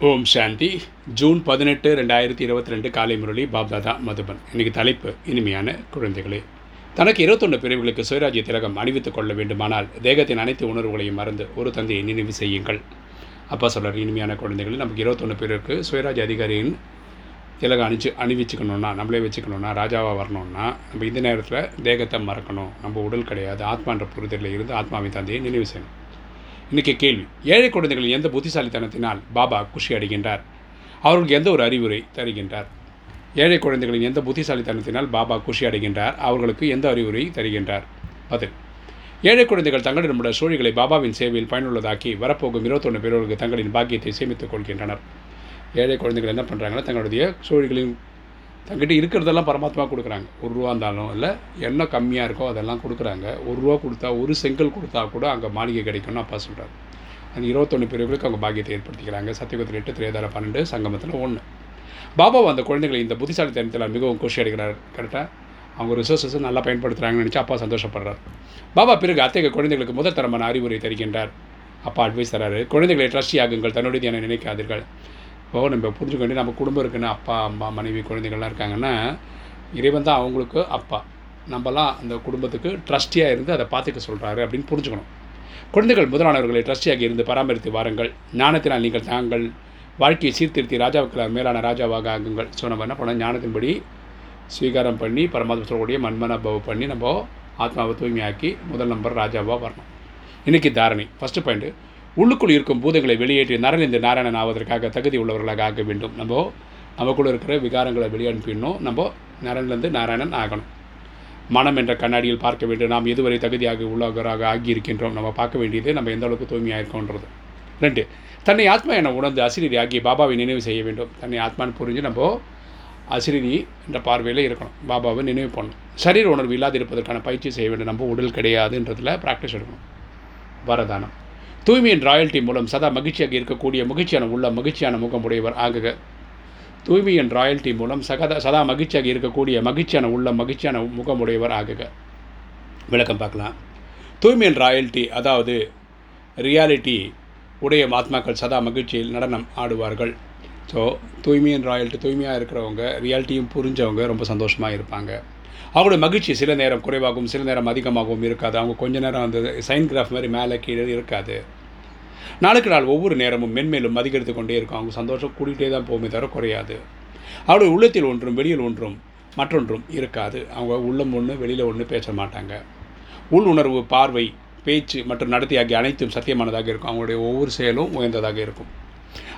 ஓம் சாந்தி. June பதினெட்டு ரெண்டாயிரத்தி இருபத்தி ரெண்டு காலை முரளி பாப்தாதா மதுபன். இன்னைக்கு தலைப்பு இனிமையான குழந்தைகளே. தனக்கு இருபத்தொன்று பிரிவுகளுக்கு சுயராஜ்ய திலகம் அணிவித்துக் கொள்ள வேண்டுமானால் தேகத்தின் அனைத்து உணர்வுகளையும் மறந்து ஒரு தந்தையை நினைவு செய்யுங்கள். அப்பா சொல்கிறார் இனிமையான குழந்தைகளே நமக்கு இருபத்தொன்று பேருக்கு சுயராஜ்ய அதிகாரியின் திலகம் அணிச்சு அணிவிச்சுக்கணுன்னா நம்மளே வச்சுக்கணுன்னா ராஜாவாக வரணும்னா நம்ம இந்த நேரத்தில் தேகத்தை மறக்கணும். நம்ம உடல் கிடையாது. ஆத்மான்ற புரிதலில் இருந்து ஆத்மாவின் தந்தையை நினைவு செய்யணும். இன்றைக்கி கேள்வி. ஏழை குழந்தைகள் எந்த புத்திசாலித்தனத்தினால் பாபா குஷி அடைகின்றார்? அவர்களுக்கு எந்த ஒரு அறிவுரை தருகின்றார்? ஏழை குழந்தைகளின் எந்த புத்திசாலித்தனத்தினால் பாபா குஷி அடைகின்றார்? அவர்களுக்கு எந்த அறிவுரை தருகின்றார்? பதில். ஏழை குழந்தைகள் தங்களிடமுள்ள சூழிகளை பாபாவின் சேவையில் பயனுள்ளதாக்கி வரப்போகும் இருபத்தொன்று பேர்களுக்கு தங்களின் பாக்கியத்தை சேமித்துக் கொள்கின்றனர். ஏழை குழந்தைகள் என்ன பண்ணுறாங்கன்னா தங்களுடைய சூழிகளின் தங்கிட்ட இருக்கிறதெல்லாம் பரமாத்மா கொடுக்குறாங்க. ஒரு ரூபா இருந்தாலும் இல்லை என்ன கம்மியாக இருக்கோ அதெல்லாம் கொடுக்குறாங்க. ஒரு ரூபா கொடுத்தா ஒரு செங்கல் கொடுத்தா கூட அங்கே மாளிகை கிடைக்கும்னு அப்பா சொல்கிறார் அந்த இருபத்தொன்று பிரிவுகளுக்கு அவங்க பாக்கியத்தை ஏற்படுத்திக்கிறாங்க. சத்தியகுத்தில் எட்டு திரையதார பன்னெண்டு சங்கமத்தில் ஒன்று பாபா அந்த குழந்தைகளை இந்த புத்திசாலித்தனத்தில் மிகவும் குஷி அடைகிறார். கரெக்டாக அவங்க ரிசோர்ஸஸ் நல்லா பயன்படுத்துகிறாங்கன்னு நினச்சி அப்பா சந்தோஷப்படுறார். பாபா பிறகு அத்தகைய குழந்தைகளுக்கு முதல் தரமான அறிவுரை தருகின்றார். அப்பா அட்வைஸ் தராரு. குழந்தைகளை ட்ரஸ்டி ஆகுங்கள் தன்னுடைய என நினைக்காதீர்கள். இப்போ நம்ம புரிஞ்சுக்க வேண்டிய நம்ம குடும்பம் இருக்குன்னு அப்பா அம்மா மனைவி குழந்தைகள்லாம் இருக்காங்கன்னா இறைவன் தான் அவங்களுக்கு அப்பா. நம்மலாம் அந்த குடும்பத்துக்கு ட்ரஸ்டியாக இருந்து அதை பார்த்துக்க சொல்கிறாரு அப்படின்னு புரிஞ்சுக்கணும். குழந்தைகள் முதலானவர்களை ட்ரஸ்டியாக இருந்து பராமரித்து வாருங்கள். ஞானத்தினால் நீங்கள் தாங்கள் வாழ்க்கையை சீர்திருத்தி ராஜாவுக்கு மேலான ராஜாவாக ஆகுங்கள். ஸோ நம்ம என்ன பண்ணோம் ஞானத்தின்படி ஸ்வீகாரம் பண்ணி பரமாத்மா சொல்லக்கூடிய மண்மன பண்ணி நம்ம ஆத்மாவை தூய்மையாக்கி முதல் நம்பர் ராஜாவாக வரணும். இன்றைக்கி தாரணை. ஃபஸ்ட்டு பாயிண்ட்டு உள்ளுக்குள் இருக்கும் பூதங்களை வெளியேற்றி நரநிந்து நாராயணன் ஆவதற்காக தகுதி உள்ளவர்களாக ஆக வேண்டும். நம்ம நமக்குள்ள இருக்கிற விகாரங்களை வெளியனுப்பிடணும் நம்ம நரன்லேருந்து நாராயணன் ஆகணும். மனம் என்ற கண்ணாடியில் பார்க்க வேண்டும். நாம் எதுவரை தகுதியாக உள்ளவராக ஆகியிருக்கின்றோம். நம்ம பார்க்க வேண்டியது நம்ம எந்த அளவுக்கு தூய்மையாக இருக்கோன்றது. ரெண்டு தன்னை ஆத்மா என உணர்ந்து அசிரிதி ஆகி பாபாவை நினைவு செய்ய வேண்டும். தன்னை ஆத்மான்னு புரிஞ்சு நம்ம அசிரிதி என்ற பார்வையில் இருக்கணும். பாபாவை நினைவு பண்ணணும். சரீர உணர்வு இல்லாது இருப்பதற்கான பயிற்சி செய்ய வேண்டும். நம்ம உடல் கிடையாதுன்றதில் ப்ராக்டிஸ் எடுக்கணும். வரதானம். தூய்மையின் ராயல்ட்டி மூலம் சதா மகிழ்ச்சியாக இருக்கக்கூடிய மகிழ்ச்சியான உள்ள மகிழ்ச்சியான முகமுடையவர் ஆகுக. தூய்மையின் ராயல்ட்டி மூலம் சகதா சதா மகிழ்ச்சியாக இருக்கக்கூடிய மகிழ்ச்சியான உள்ள மகிழ்ச்சியான முகமுடையவர் ஆகுக. விளக்கம் பார்க்கலாம். தூய்மையின் ராயல்ட்டி அதாவது ரியாலிட்டி உடைய ஆத்மாக்கள் சதா மகிழ்ச்சியில் நடனம் ஆடுவார்கள். ஸோ தூய்மையின் ராயல்ட்டி தூய்மையாக இருக்கிறவங்க ரியாலிட்டியும் புரிஞ்சவங்க ரொம்ப சந்தோஷமாக இருப்பாங்க. அவங்களோட மகிழ்ச்சி சில நேரம் குறைவாகவும் சில நேரம் அதிகமாகவும் இருக்காது. அவங்க கொஞ்ச நேரம் அந்த சைன் கிராஃப் மாதிரி மேலே கீழே இருக்காது. நாளுக்கு நாள் ஒவ்வொரு நேரமும் மென்மேலும் அதிகரித்து கொண்டே இருக்கும். அவங்க சந்தோஷம் கூட்டிகிட்டே தான் போகுமே தவிர குறையாது. அவருடைய உள்ளத்தில் ஒன்றும் வெளியில் ஒன்றும் மற்றொன்றும் இருக்காது. அவங்க உள்ளம் ஒன்று வெளியில் ஒன்று பேச மாட்டாங்க. உள் உணர்வு பார்வை பேச்சு மற்றும் நடத்தி ஆகிய அனைத்தும் சத்தியமானதாக இருக்கும். அவங்களுடைய ஒவ்வொரு செயலும் உயர்ந்ததாக இருக்கும்.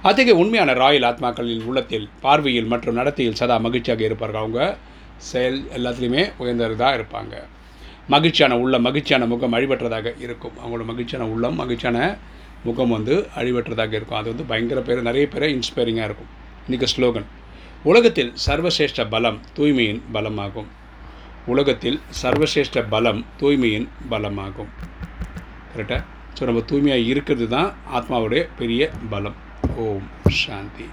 அத்தகைய உண்மையான ராயல் ஆத்மாக்களின் உள்ளத்தில் பார்வையில் மற்றும் நடத்தையில் சதா மகிழ்ச்சியாக இருப்பார்கள். அவங்க செயல் எல்லாத்துலேயுமே உயர்ந்ததாக இருப்பாங்க. மகிழ்ச்சியான உள்ளம் மகிழ்ச்சியான முகம் அழிவற்றதாக இருக்கும். அவங்களோட மகிழ்ச்சியான உள்ளம் மகிழ்ச்சியான முகம் வந்து அழிவற்றதாக இருக்கும். அது வந்து பயங்கர பேர் நிறைய பேரை இன்ஸ்பைரிங்காக இருக்கும். இன்றைக்கி ஸ்லோகன் உலகத்தில் சர்வசிரேஷ்ட பலம் தூய்மையின் பலமாகும். உலகத்தில் சர்வசிரேஷ்ட பலம் தூய்மையின் பலமாகும். கரெக்டாக ஸோ நம்ம தூய்மையாக இருக்கிறது தான் ஆத்மாவுடைய பெரிய பலம். ஓம் சாந்தி.